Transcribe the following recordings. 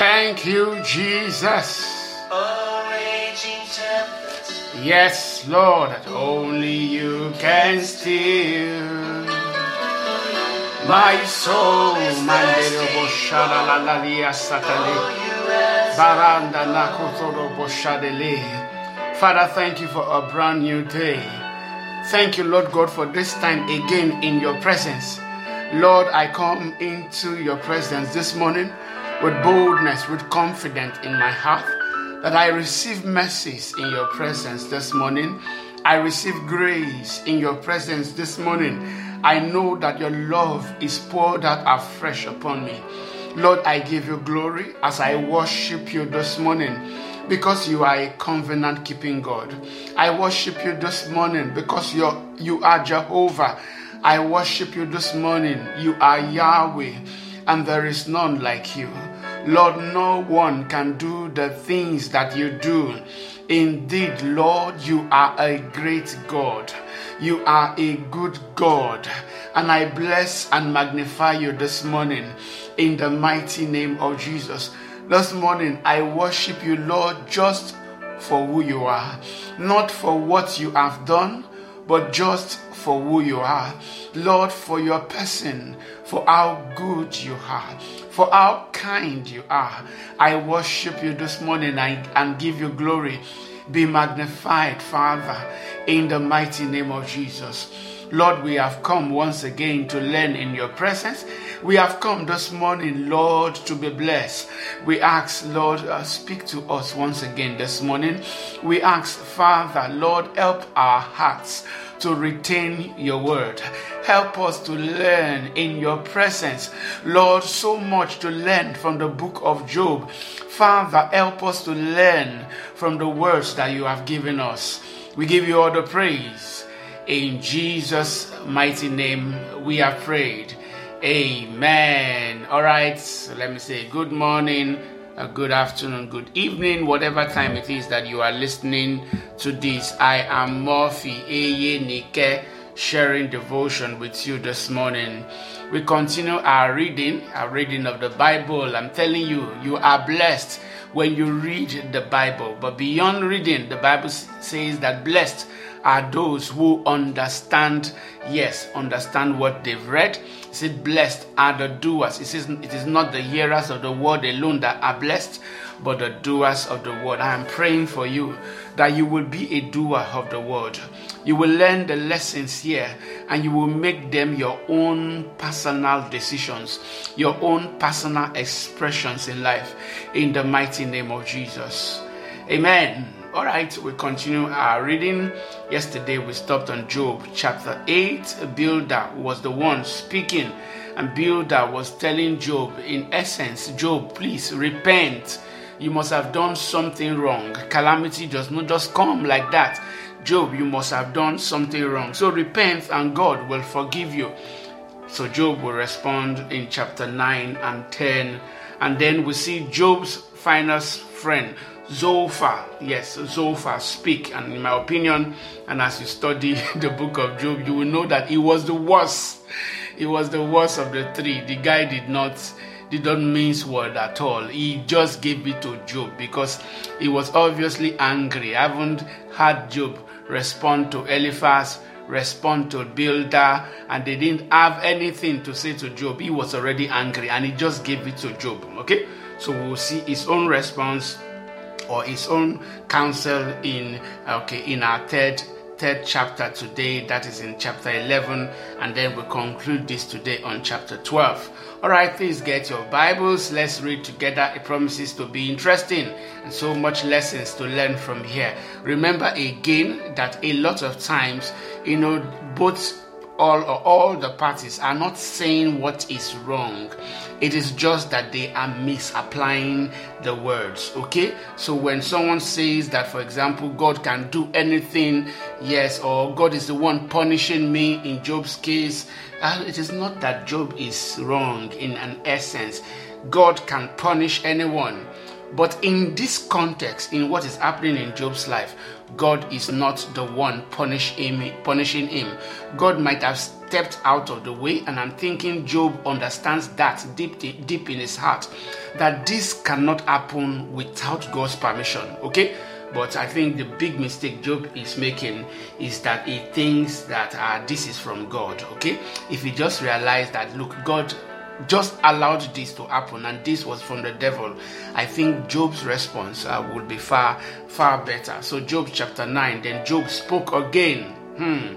Thank you, Jesus. Yes, Lord, that only you can still. My soul, Mandero Boshada la la lia satale. Baranda boshadele. Father, thank you for a brand new day. Thank you, Lord God, for this time again in your presence. Lord, I come into your presence this morning with boldness, with confidence in my heart that I receive mercies in your presence this morning. I receive grace in your presence this morning. I know that your love is poured out afresh upon me. Lord, I give you glory as I worship you this morning because you are a covenant keeping God. I worship you this morning because you're, you are Jehovah. I worship you this morning. You are Yahweh, and there is none like you. Lord, no one can do the things that you do. Indeed, Lord, you are a great God. You are a good God. And I bless and magnify you this morning in the mighty name of Jesus. This morning, I worship you, Lord, just for who you are, not for what you have done, but just for who you are. Lord, for your person, for how good you are, for how kind you are. I worship you this morning and give you glory. Be magnified, Father, in the mighty name of Jesus. Lord, we have come once again to learn in your presence. We have come this morning, Lord, to be blessed. We ask, Lord, uh, speak to us once again this morning. We ask, Father, Lord, help our hearts to retain your word. Help us to learn in your presence. Lord, so much to learn from the book of Job. Father, help us to learn from the words that you have given us. We give you all the praise. In Jesus' mighty name, we have prayed. Amen. All right, let me say good morning, a good afternoon, good evening, whatever time it is that you are listening to this. I am Murphy Eye Nike sharing devotion with you this morning. We continue our reading, our reading of the Bible. I'm telling you, you are blessed when you read the Bible. But beyond reading, the Bible says that blessed are those who understand, yes, understand what they've read. It says, Blessed are the doers. It says, It is not the hearers of the word alone that are blessed, but the doers of the word. I am praying for you that you will be a doer of the word. You will learn the lessons here and you will make them your own personal decisions, your own personal expressions in life in the mighty name of Jesus. Amen. All right, we continue our reading. Yesterday we stopped on Job chapter 8. Bildad was the one speaking, and Bildad was telling Job, in essence, Job, please repent. You must have done something wrong. Calamity does not just come like that. Job, you must have done something wrong. So repent, and God will forgive you. So Job will respond in chapter 9 and 10. And then we see Job's finest friend, Zophar, yes, Zophar speak. And in my opinion, and as you study the book of Job, you will know that he was the worst. He was the worst of the three. The guy did not did not mince word at all. He just gave it to Job because he was obviously angry. I haven't had Job respond to Eliphaz, respond to Bildad, and they didn't have anything to say to Job. He was already angry and he just gave it to Job. Okay? So we'll see his own response or his own counsel in okay in our third third chapter today that is in chapter 11 and then we conclude this today on chapter 12 all right please get your bibles. Let's read together. It promises to be interesting and so much lessons to learn from here. Remember again that a lot of times you know both all all the parties are not saying what is wrong. It is just that they are misapplying the words okay? So when someone says that for example god can do anything yes or god is the one punishing me in job's case uh, it is not that job is wrong in an essence. God can punish anyone but in this context, in what is happening in Job's life, God is not the one punish him, punishing him. God might have stepped out of the way, and I'm thinking Job understands that deep, deep in his heart that this cannot happen without God's permission. Okay, but I think the big mistake Job is making is that he thinks that uh, this is from God. Okay, if he just realized that, look, God just allowed this to happen and this was from the devil, I think Job's response uh, would be far, far better. So, Job chapter 9, then Job spoke again. Hmm.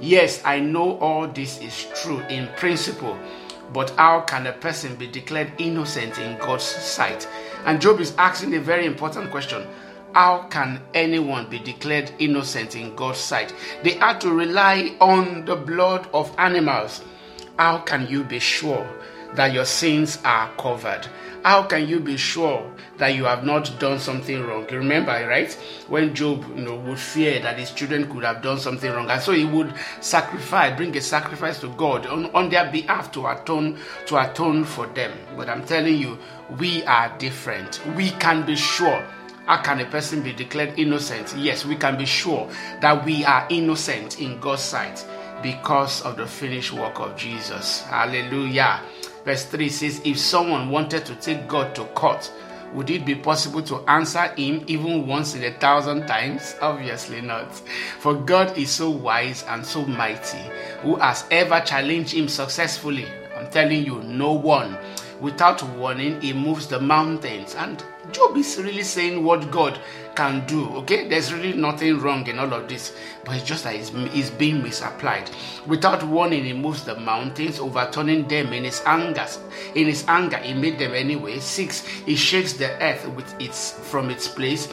Yes, I know all this is true in principle, but how can a person be declared innocent in God's sight? And Job is asking a very important question. How can anyone be declared innocent in God's sight? They had to rely on the blood of animals. How can you be sure that your sins are covered? How can you be sure that you have not done something wrong? You remember, right? When Job you know, would fear that his children could have done something wrong, and so he would sacrifice, bring a sacrifice to God on, on their behalf to atone to atone for them. But I'm telling you, we are different. We can be sure how can a person be declared innocent? Yes, we can be sure that we are innocent in God's sight because of the finished work of Jesus. Hallelujah. Verse 3 says, If someone wanted to take God to court, would it be possible to answer him even once in a thousand times? Obviously not. For God is so wise and so mighty. Who has ever challenged him successfully? I'm telling you, no one. Without warning, he moves the mountains. And Job is really saying what God can do. Okay, there's really nothing wrong in all of this, but it's just that it's, it's being misapplied. Without warning, he moves the mountains, overturning them in his anger. In his anger, he made them anyway. Six, he shakes the earth with its from its place,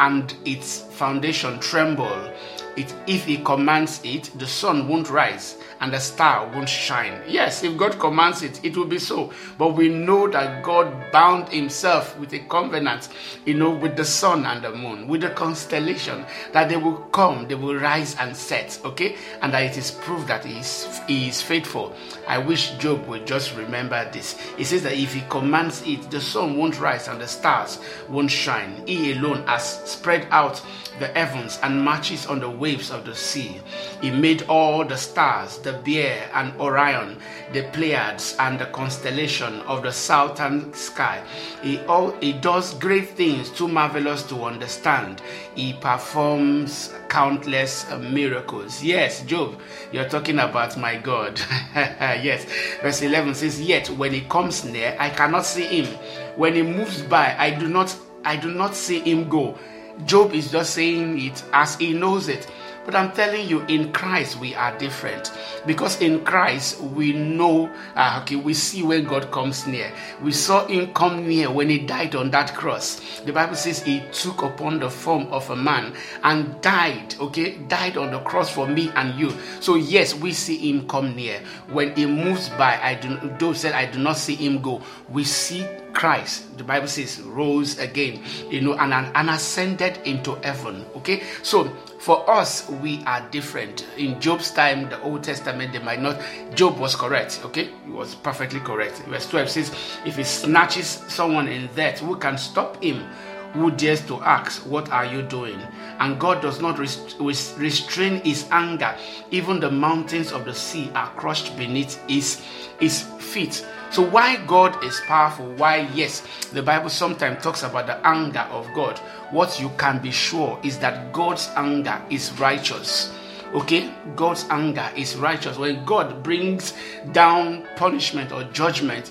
and its foundation tremble. It, if he commands it, the sun won't rise and the star won't shine. Yes, if God commands it, it will be so. But we know that God bound himself with a covenant, you know, with the sun and the moon, with the constellation, that they will come, they will rise and set, okay? And that it is proof that he is, he is faithful. I wish Job would just remember this. He says that if he commands it, the sun won't rise and the stars won't shine. He alone has spread out the heavens and marches on the waves of the sea. He made all the stars, the bear and Orion, the Pleiades and the constellation of the southern sky. He, all, he does great things too marvelous to understand. He performs countless miracles. Yes, Job, you're talking about my God. yes. Verse 11 says, Yet when he comes near, I cannot see him. When he moves by, I do not I do not see him go. Job is just saying it as he knows it. But I'm telling you, in Christ we are different because in Christ we know, uh, okay, we see when God comes near. We saw Him come near when He died on that cross. The Bible says He took upon the form of a man and died, okay, died on the cross for me and you. So yes, we see Him come near. When He moves by, I do. Job said, I do not see Him go. We see Christ, the Bible says, rose again, you know, and, and ascended into heaven. Okay, so for us, we are different. In Job's time, the Old Testament, they might not. Job was correct. Okay, he was perfectly correct. Verse 12 says, If he snatches someone in death, who can stop him? Who dares to ask, What are you doing? And God does not rest- restrain his anger. Even the mountains of the sea are crushed beneath his, his feet. So, why God is powerful, why, yes, the Bible sometimes talks about the anger of God. What you can be sure is that God's anger is righteous. Okay, God's anger is righteous. When God brings down punishment or judgment,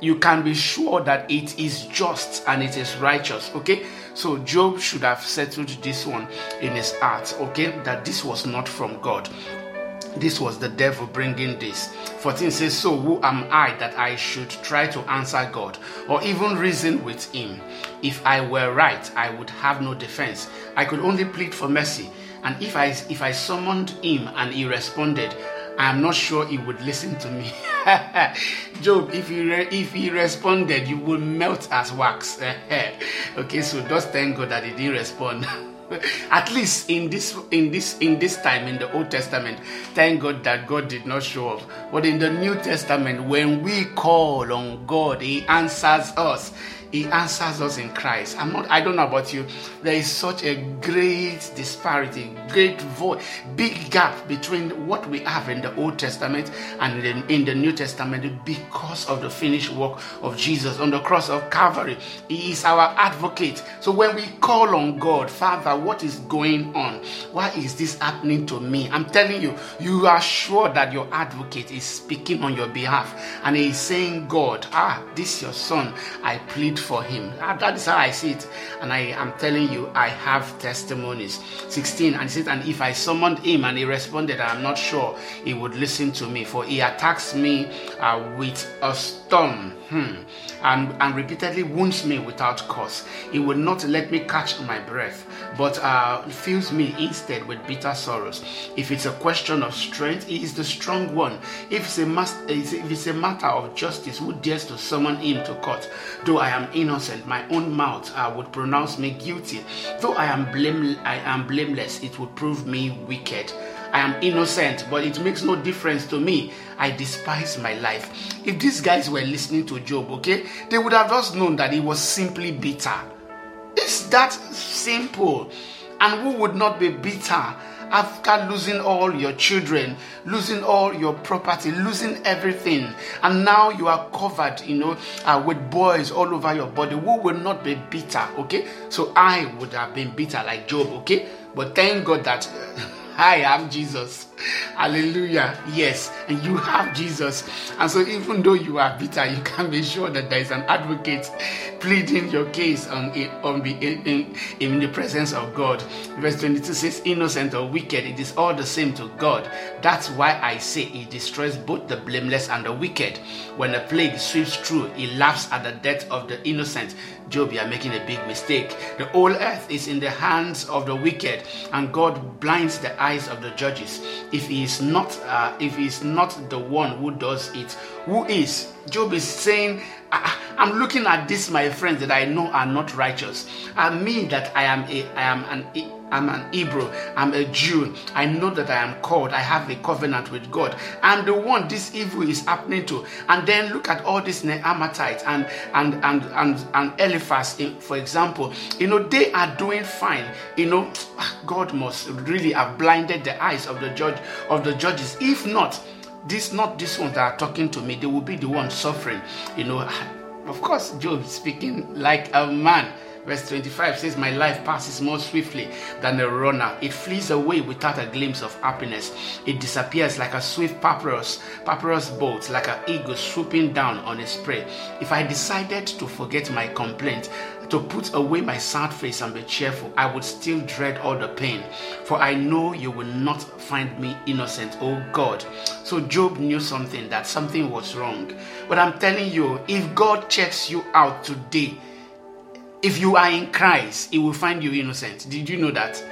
you can be sure that it is just and it is righteous. Okay, so Job should have settled this one in his heart. Okay, that this was not from God this was the devil bringing this. 14 says, So who am I that I should try to answer God or even reason with him? If I were right, I would have no defense. I could only plead for mercy. And if I if I summoned him and he responded, I am not sure he would listen to me. Job, if he re- if he responded, you would melt as wax. okay, so just thank God that he didn't respond. at least in this in this in this time in the old testament thank god that god did not show up. But in the new testament when we call on god he answers us He answers us in Christ. I'm not, I don't know about you. There is such a great disparity, great void, big gap between what we have in the Old Testament and in, in the New Testament because of the finished work of Jesus on the cross of Calvary. He is our advocate. So when we call on God, Father, what is going on? Why is this happening to me? I'm telling you, you are sure that your advocate is speaking on your behalf and he is saying, God, ah, this is your son, I plead for him. Ah, that is how I see it. And I am telling you, I have testimonies. 16, and he said, And if I summoned him and he responded, I'm not sure he would listen to me, for he attacks me uh, with a storm hmm, and, and repeatedly wounds me without cause. He will not let me catch my breath, but uh, fills me instead with bitter sorrows. If it's a question of strength, he is the strong one. If it's a, mas- if it's a matter of justice, who dares to summon him to court? Though I am innocent, my own mouth uh, would pronounce me guilty. Though I am blame- I am blameless, it would prove me wicked. I am innocent, but it makes no difference to me. I despise my life. If these guys were listening to Job, okay, they would have just known that he was simply bitter. It's that simple. And who would not be bitter after losing all your children, losing all your property, losing everything, and now you are covered, you know, uh, with boils all over your body? Who will not be bitter? Okay, so I would have been bitter like Job, okay, but thank God that. I am Jesus. Hallelujah. Yes, and you have Jesus. And so, even though you are bitter, you can be sure that there is an advocate pleading your case on, on in, in, in the presence of God. Verse 22 says, Innocent or wicked, it is all the same to God. That's why I say He destroys both the blameless and the wicked. When a plague sweeps through, He laughs at the death of the innocent. Job, you are making a big mistake. The whole earth is in the hands of the wicked, and God blinds the eyes of the judges. If he is not, uh, if he is not the one who does it, who is? Job is saying, I'm looking at this, my friends, that I know are not righteous. I mean that I am a, I am an, I'm an Hebrew. I'm a Jew. I know that I am called. I have a covenant with God. I'm the one this evil is happening to. And then look at all these Amalekites and and and and and Eliphaz, eh, for example. You know they are doing fine. You know God must really have blinded the eyes of the judge of the judges. If not, this not these ones that are talking to me. They will be the ones suffering. You know, of course, Job speaking like a man Verse 25 says, My life passes more swiftly than a runner. It flees away without a glimpse of happiness. It disappears like a swift papyrus, papyrus boat, like an eagle swooping down on its prey. If I decided to forget my complaint, to put away my sad face and be cheerful, I would still dread all the pain. For I know you will not find me innocent, oh God. So Job knew something, that something was wrong. But I'm telling you, if God checks you out today, if you are in Christ, He will find you innocent. Did you know that?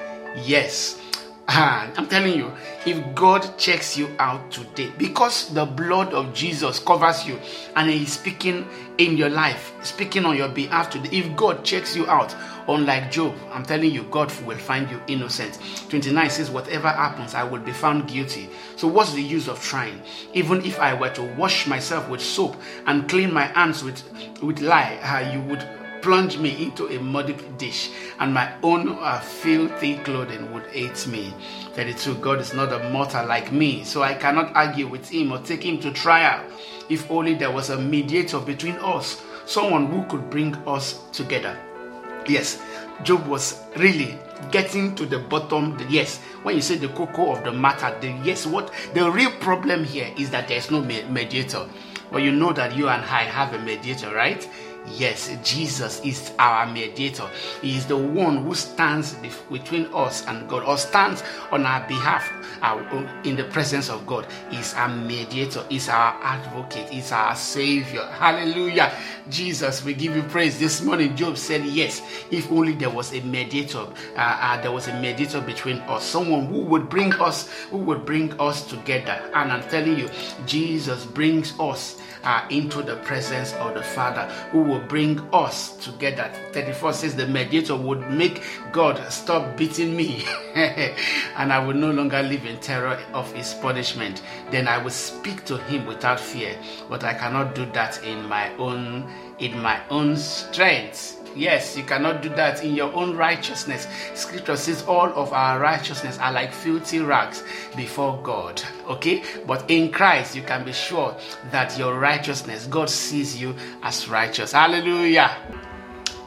Yes. I'm telling you, if God checks you out today, because the blood of Jesus covers you and He is speaking in your life, speaking on your behalf today, if God checks you out, unlike Job, I'm telling you, God will find you innocent. 29 says, Whatever happens, I will be found guilty. So, what's the use of trying? Even if I were to wash myself with soap and clean my hands with, with lye, uh, you would plunge me into a muddy dish, and my own uh, filthy clothing would hate me. 32. God is not a mortal like me, so I cannot argue with him or take him to trial. If only there was a mediator between us, someone who could bring us together. Yes, Job was really getting to the bottom. Yes, when you say the cocoa of the matter, the yes, what the real problem here is that there's no mediator. Well, you know that you and I have a mediator, right? Yes, Jesus is our mediator. He is the one who stands between us and God or stands on our behalf in the presence of God. He's our mediator, he's our advocate, he's our savior. Hallelujah. Jesus, we give you praise. This morning, Job said, Yes, if only there was a mediator, uh, uh, there was a mediator between us, someone who would bring us, who would bring us together. And I'm telling you, Jesus brings us uh, into the presence of the Father, who will bring us together. 34 says the mediator would make God stop beating me, and I will no longer live in terror of his punishment. Then I will speak to him without fear, but I cannot do that in my own in my own strength. Yes, you cannot do that in your own righteousness. Scripture says all of our righteousness are like filthy rags before God. Okay? But in Christ, you can be sure that your righteousness, God sees you as righteous. Hallelujah.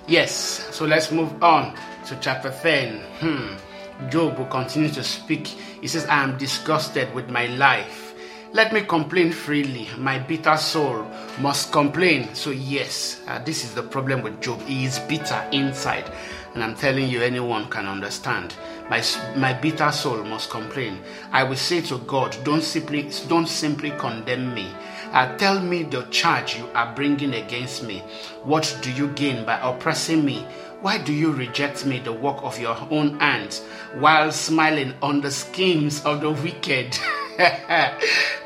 Yes, so let's move on to chapter 10. Hmm. Job will continue to speak. He says, I am disgusted with my life. Let me complain freely. My bitter soul must complain. So, yes, uh, this is the problem with Job. He is bitter inside. And I'm telling you, anyone can understand. My, my bitter soul must complain. I will say to God, don't simply, don't simply condemn me. Uh, tell me the charge you are bringing against me. What do you gain by oppressing me? Why do you reject me, the work of your own hands, while smiling on the schemes of the wicked?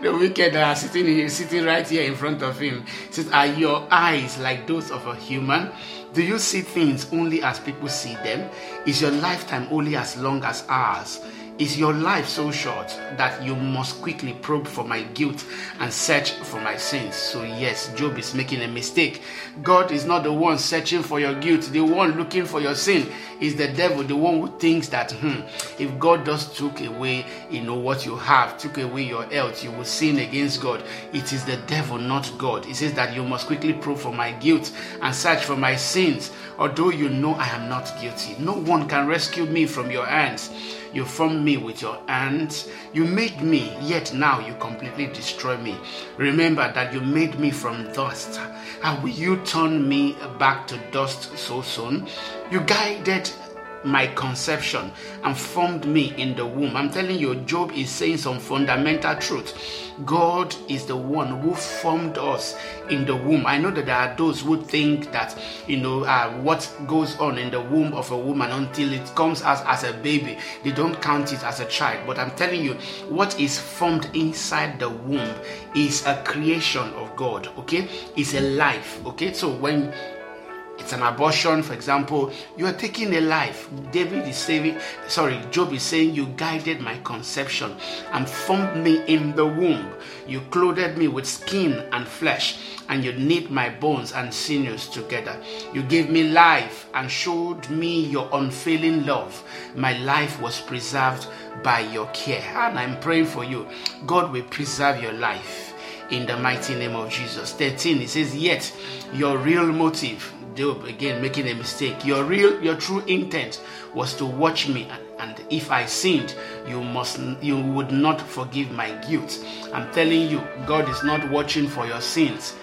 the wicked are sitting here, sitting right here in front of him. says, Are your eyes like those of a human? Do you see things only as people see them? Is your lifetime only as long as ours? Is your life so short that you must quickly probe for my guilt and search for my sins? So, yes, Job is making a mistake. God is not the one searching for your guilt, the one looking for your sin is the devil, the one who thinks that hmm, if God just took away, you know, what you have, took away your health, you will sin against God. It is the devil, not God. He says that you must quickly probe for my guilt and search for my sins, although you know I am not guilty. No one can rescue me from your hands. You formed me with your hands. You made me, yet now you completely destroy me. Remember that you made me from dust. How will you turn me back to dust so soon? You guided my conception and formed me in the womb. I'm telling you, Job is saying some fundamental truth. God is the one who formed us in the womb. I know that there are those who think that, you know, uh, what goes on in the womb of a woman until it comes as, as a baby, they don't count it as a child. But I'm telling you, what is formed inside the womb is a creation of God, okay? It's a life, okay? So when it's an abortion, for example, you are taking a life. David is saying, sorry, Job is saying, You guided my conception and formed me in the womb. You clothed me with skin and flesh, and you knit my bones and sinews together. You gave me life and showed me your unfailing love. My life was preserved by your care. And I'm praying for you. God will preserve your life in the mighty name of Jesus. 13, it says, Yet your real motive Job again making a mistake. Your real, your true intent was to watch me, and, and, if I sinned, you must, you would not forgive my guilt. I'm telling you, God is not watching for your sins.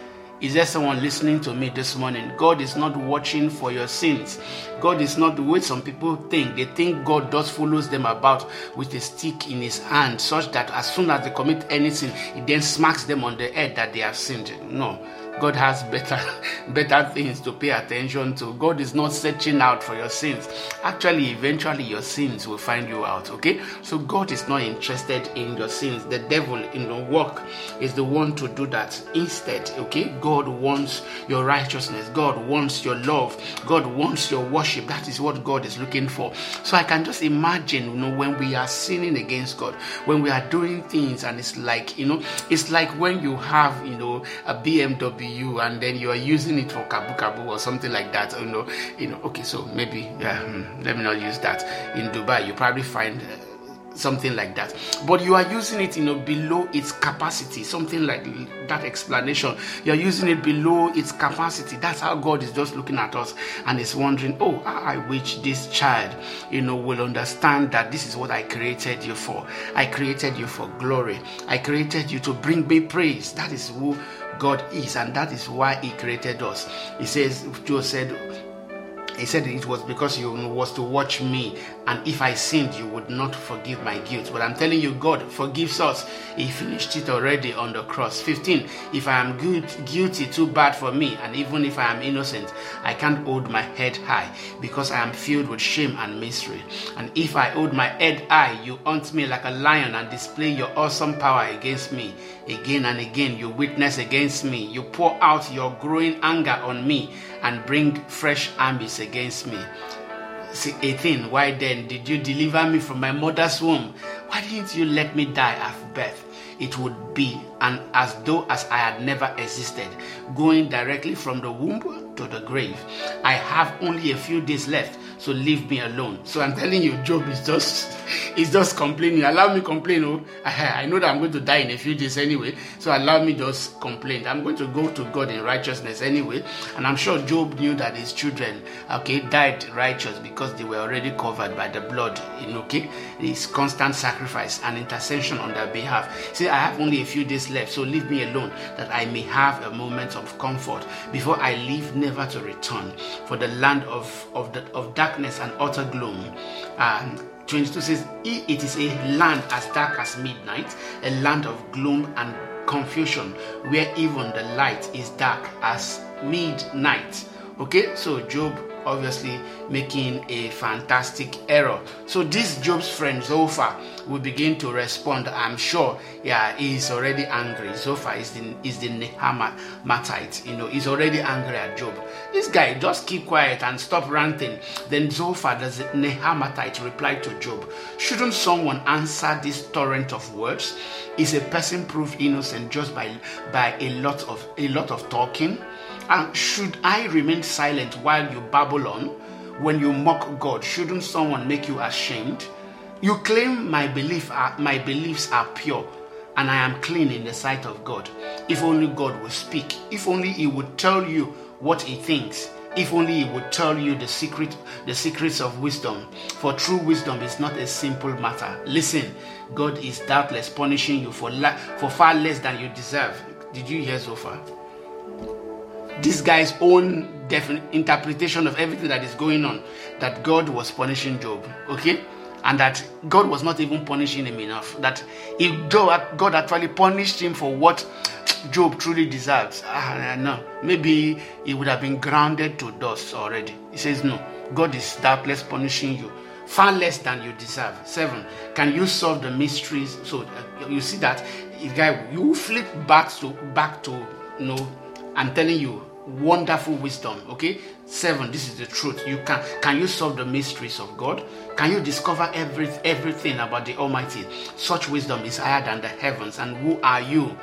Is there someone listening to me this morning? God is not watching for your sins. God is not the way some people think. They think God just follows them about with a stick in his hand, such that as soon as they commit anything, he then smacks them on the head that they have sinned. No. God has better better things to pay attention to. God is not searching out for your sins. Actually, eventually your sins will find you out. Okay? So God is not interested in your sins. The devil in the work is the one to do that. Instead, okay, God wants your righteousness. God wants your love. God wants your worship. That is what God is looking for. So I can just imagine, you know, when we are sinning against God, when we are doing things and it's like, you know, it's like when you have, you know, a BMW you and then you are using it for kabu kabu or something like that you know you know okay so maybe yeah hmm, let me not use that in dubai. You probably find uh, something like that. But you are using it you know below its capacity something like that explanation. You're using it below its capacity. That's how god is just looking at us and is wondering oh i wish this child you know will understand that this is what i created you for. I created you for glory. I created you to bring me praise. That is who God is, and that is why He created us. He says, Job said, he said it was because you was to watch me and if i sinned you would not forgive my guilt. But i'm telling you god forgives us. He finished it already on the cross. 15 if i am guilty too bad for me and even if i am innocent i can't hold my head high because i am filled with shame and misery. And if i hold my head high you hunt me like a lion and display your awesome power against me. Again and again you witness against me. You pour out your growing anger on me and bring fresh armies against me. See, 18. Why then did you deliver me from my mother's womb? Why didn't you let me die at birth? It would be and as though as I had never existed, going directly from the womb to the grave. I have only a few days left so leave me alone. So I'm telling you, Job is just is just complaining. Allow me complain. Oh, I know that I'm going to die in a few days anyway. So allow me just complain. I'm going to go to God in righteousness anyway. And I'm sure Job knew that his children, okay, died righteous because they were already covered by the blood. In okay, his constant sacrifice and intercession on their behalf. See, I have only a few days left, so leave me alone that I may have a moment of comfort before I leave, never to return. For the land of of the of darkness darkness and utter gloom. And 22 says, It is a land as dark as midnight, a land of gloom and confusion, where even the light is dark as midnight. Okay, so Job obviously making a fantastic error. So this Job's friend Zophar will begin to respond. I'm sure, yeah, he's already angry. Zophar is the is the Naamathite, you know, he's already angry at Job. This guy just keep quiet and stop ranting. Then Zophar, the Naamathite, replied to Job, Shouldn't someone answer this torrent of words? Is a person proved innocent just by by a lot of a lot of talking? And should I remain silent while you babble on? When you mock God, shouldn't someone make you ashamed? You claim my belief are, my beliefs are pure and I am clean in the sight of God. If only God would speak. If only he would tell you what he thinks. If only he would tell you the secret the secrets of wisdom. For true wisdom is not a simple matter. Listen, God is doubtless punishing you for la- for far less than you deserve. Did you hear Zophar? This guy's own interpretation of everything that is going on that God was punishing Job, okay? And that God was not even punishing him enough. That if God actually punished him for what Job truly deserves, uh, no, maybe he would have been grounded to dust already. He says, No, God is doubtless punishing you far less than you deserve. Seven, can you solve the mysteries? So uh, you see that, guy, you flip back to back to you know. I'm telling you, wonderful wisdom okay? Seven this is the truth. You can can you solve the mysteries of god? Can you discover every, everything about the almighty? Such wisdom is higher than the heavens. And who are you?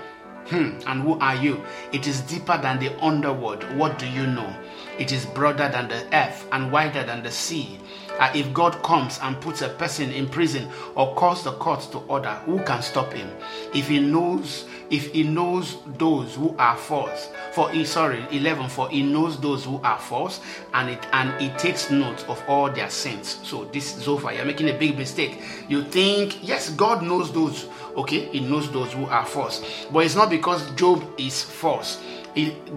Hmm and who are you? It is deeper than the underworld. What do you know? It is broader than the earth and wider than the sea uh, if God comes and puts a person in prison or calls the court to order, who can stop him? If he knows, if he knows those who are false, for he sorry, 11, for he knows those who are false, and it and he takes note of all their sins. So this Zophar, you're making a big mistake. You think, yes, God knows those, okay, he knows those who are false, but it's not because Job is false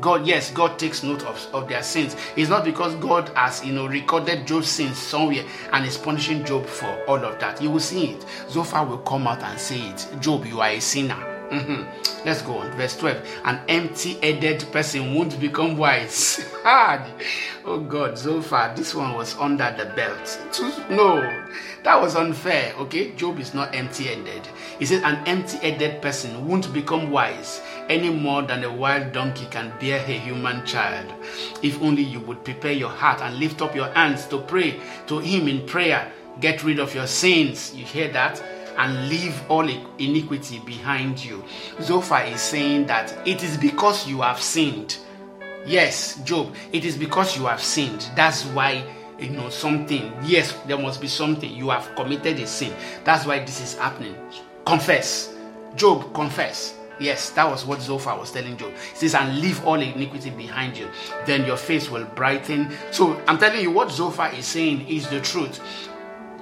God, yes, God takes note of, of their sins. It's not because God has, you know, recorded Job's sins somewhere and is punishing Job for all of that. You will see it. Zophar will come out and say it. Job, you are a sinner. Mm-hmm. Let's go on. Verse 12. An empty headed person won't become wise. oh God, Zophar, this one was under the belt. No, that was unfair. Okay, Job is not empty headed. He says, An empty headed person won't become wise any more than a wild donkey can bear a human child. If only you would prepare your heart and lift up your hands to pray to Him in prayer. Get rid of your sins. You hear that? And leave all iniquity behind you. Zophar is saying that it is because you have sinned. Yes, Job, it is because you have sinned. That's why you know something. Yes, there must be something. You have committed a sin. That's why this is happening. Confess. Job, confess. Yes, that was what Zophar was telling Job. He says, and leave all iniquity behind you. Then your face will brighten. So I'm telling you, what Zophar is saying is the truth.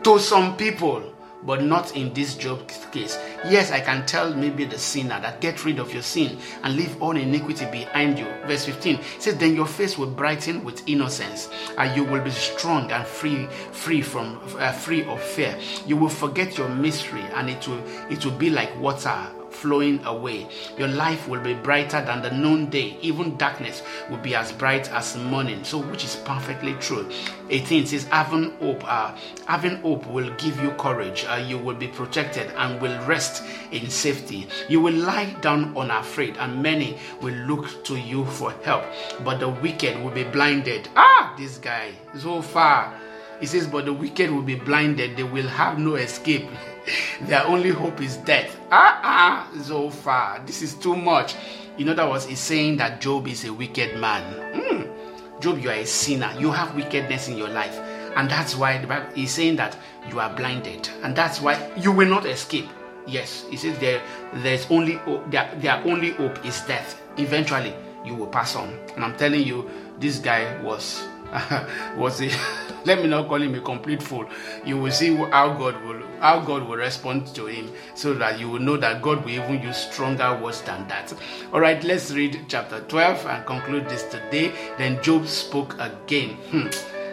To some people, but not in this Job case. Yes, I can tell maybe the sinner that get rid of your sin and leave all iniquity behind you. Verse 15 says, Then your face will brighten with innocence, and you will be strong and free, free from uh, free of fear. You will forget your mystery, and it will it will be like water flowing away. Your life will be brighter than the noonday. Even darkness will be as bright as morning. So, which is perfectly true. 18 says, having hope, uh, having hope will give you courage. Uh, you will be protected and will rest in safety. You will lie down unafraid, and many will look to you for help. But the wicked will be blinded. Ah, this guy Zophar. He says, but the wicked will be blinded. They will have no escape. Their only hope is death. Ah, ah, Zophar. This is too much. In other words, he's saying that Job is a wicked man. Mm. Job, you are a sinner. You have wickedness in your life. And that's why the Bible is saying that you are blinded. And that's why you will not escape. Yes, he says there there's only their, their only hope is death. Eventually you will pass on. And I'm telling you, this guy was was a let me not call him a complete fool. You will see how God will how God will respond to him, so that you will know that God will even use stronger words than that. All right, let's read chapter 12 and conclude this today. Then Job spoke again. Hmm.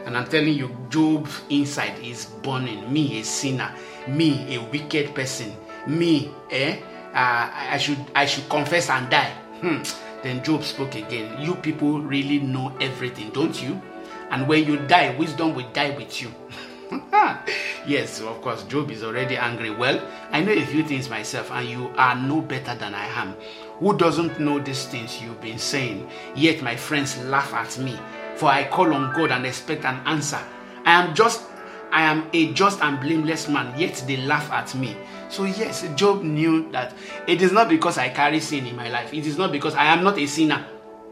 And I'm telling you, Job's inside is burning. Me, a sinner. Me, a wicked person. Me, eh? Uh, I should I should confess and die. Hmm. Then Job spoke again. You people really know everything, don't you? And when you die, wisdom will die with you. yes, of course, Job is already angry. Well, I know a few things myself, and you are no better than I am. Who doesn't know these things you've been saying? Yet my friends laugh at me, for I call on God and expect an answer. I am just I am a just and blameless man, yet they laugh at me. So, yes, Job knew that it is not because I carry sin in my life, it is not because I am not a sinner.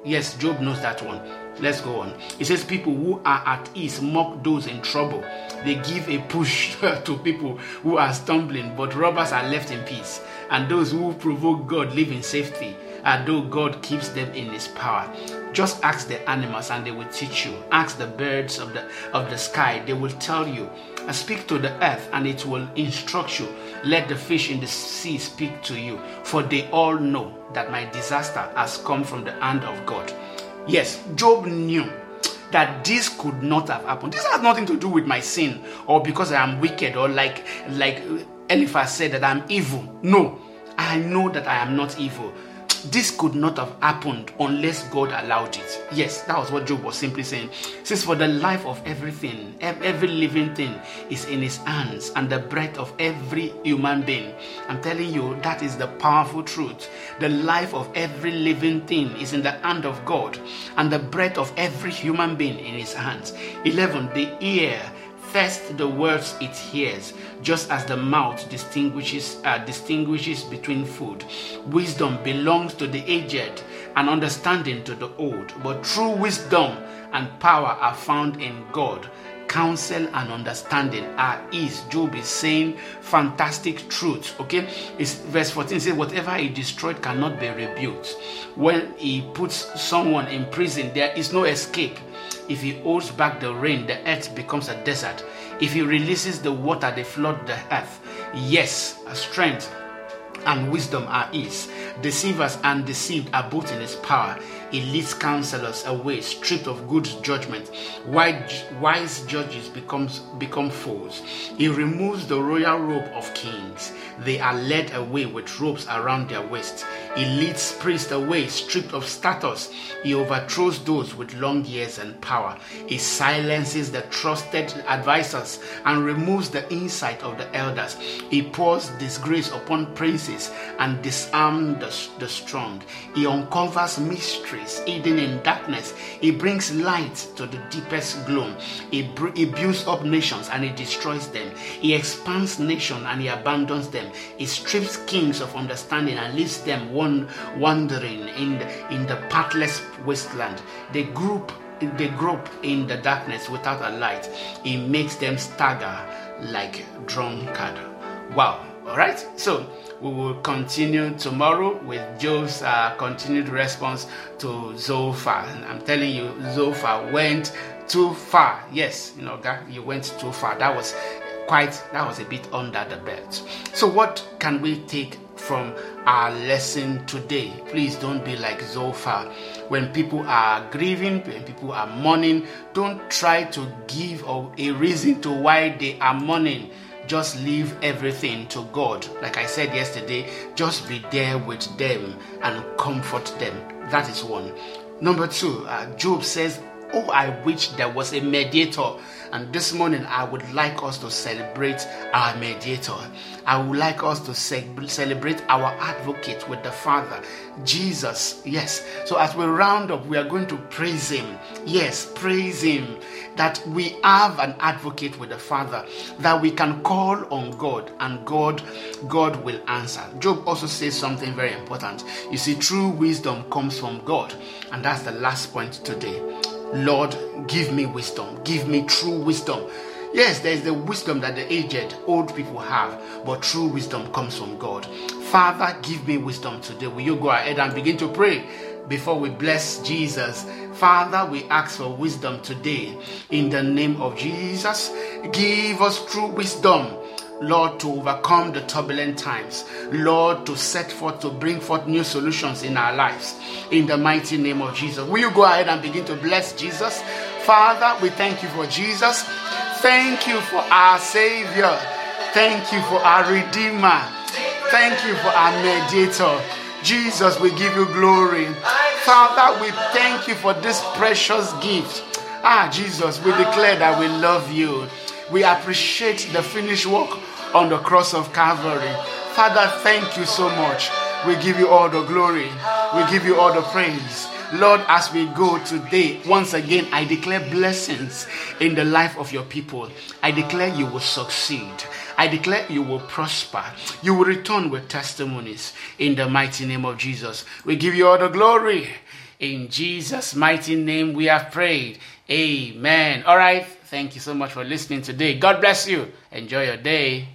Yes, Job knows that one. Let's go on. It says, People who are at ease mock those in trouble. They give a push to people who are stumbling, but robbers are left in peace. And those who provoke God live in safety, and though God keeps them in his power. Just ask the animals and they will teach you. Ask the birds of the of the sky, they will tell you. Speak to the earth and it will instruct you. Let the fish in the sea speak to you, for they all know that my disaster has come from the hand of God. Yes, Job knew that this could not have happened. This has nothing to do with my sin or because I am wicked or like like Eliphaz said that I'm evil. No, I know that I am not evil. This could not have happened unless God allowed it. Yes, that was what Job was simply saying. Since for the life of everything, every living thing is in his hands, and the breath of every human being. I'm telling you, that is the powerful truth. The life of every living thing is in the hand of God, and the breath of every human being in his hands. 11. The ear First, the words it hears, just as the mouth distinguishes uh, distinguishes between food. Wisdom belongs to the aged, and understanding to the old. But true wisdom and power are found in God. Counsel and understanding are his. Job is saying fantastic truths. Okay, it's verse 14 says, Whatever he destroyed cannot be rebuked. When he puts someone in prison, there is no escape. If he holds back the rain, the earth becomes a desert. If he releases the water, they flood the earth. Yes, strength and wisdom are his. Deceivers and deceived are both in his power. He leads counselors away, stripped of good judgment. Wise judges becomes, become fools. He removes the royal robe of kings. They are led away with ropes around their waist. He leads priests away, stripped of status. He overthrows those with long years and power. He silences the trusted advisors and removes the insight of the elders. He pours disgrace upon princes and disarms the, the strong. He uncovers mysteries hidden in darkness. He brings light to the deepest gloom. He, br- he builds up nations and he destroys them. He expands nations and he abandons them. He strips kings of understanding and leaves them one wandering in the, in the pathless wasteland. They group they grope in the darkness without a light. He makes them stagger like drunkard. Wow. All right. So we will continue tomorrow with Job's uh, continued response to Zophar. I'm telling you, Zophar went too far. Yes, you know, that you went too far. That was quite, that was a bit under the belt. So, what can we take from our lesson today? Please don't be like Zophar. When people are grieving, when people are mourning, don't try to give a reason to why they are mourning just leave everything to God. Like I said yesterday, just be there with them and comfort them. That is one. Number two, uh, Job says, Oh, I wish there was a mediator. And this morning, I would like us to celebrate our mediator. I would like us to celebrate our advocate with the Father, Jesus. Yes. So as we round up, we are going to praise Him. Yes, praise Him that we have an advocate with the Father, that we can call on God and God, God will answer. Job also says something very important. You see, true wisdom comes from God, and that's the last point today. Lord, give me wisdom. Give me true wisdom. Yes, there is the wisdom that the aged, old people have, but true wisdom comes from God. Father, give me wisdom today. Will you go ahead and begin to pray before we bless Jesus? Father, we ask for wisdom today in the name of Jesus. Give us true wisdom Lord, to overcome the turbulent times. Lord, to set forth, to bring forth new solutions in our lives. In the mighty name of Jesus. Will you go ahead and begin to bless Jesus? Father, we thank you for Jesus. Thank you for our Savior. Thank you for our Redeemer. Thank you for our Mediator. Jesus, we give you glory. Father, we thank you for this precious gift. Ah, Jesus, we declare that we love you. We appreciate the finished work on the cross of Calvary. Father, thank you so much. We give you all the glory. We give you all the praise. Lord, as we go today, once again, I declare blessings in the life of your people. I declare you will succeed. I declare you will prosper. You will return with testimonies in the mighty name of Jesus. We give you all the glory. In Jesus' mighty name, we have prayed. Amen. All right. Thank you so much for listening today. God bless you. Enjoy your day.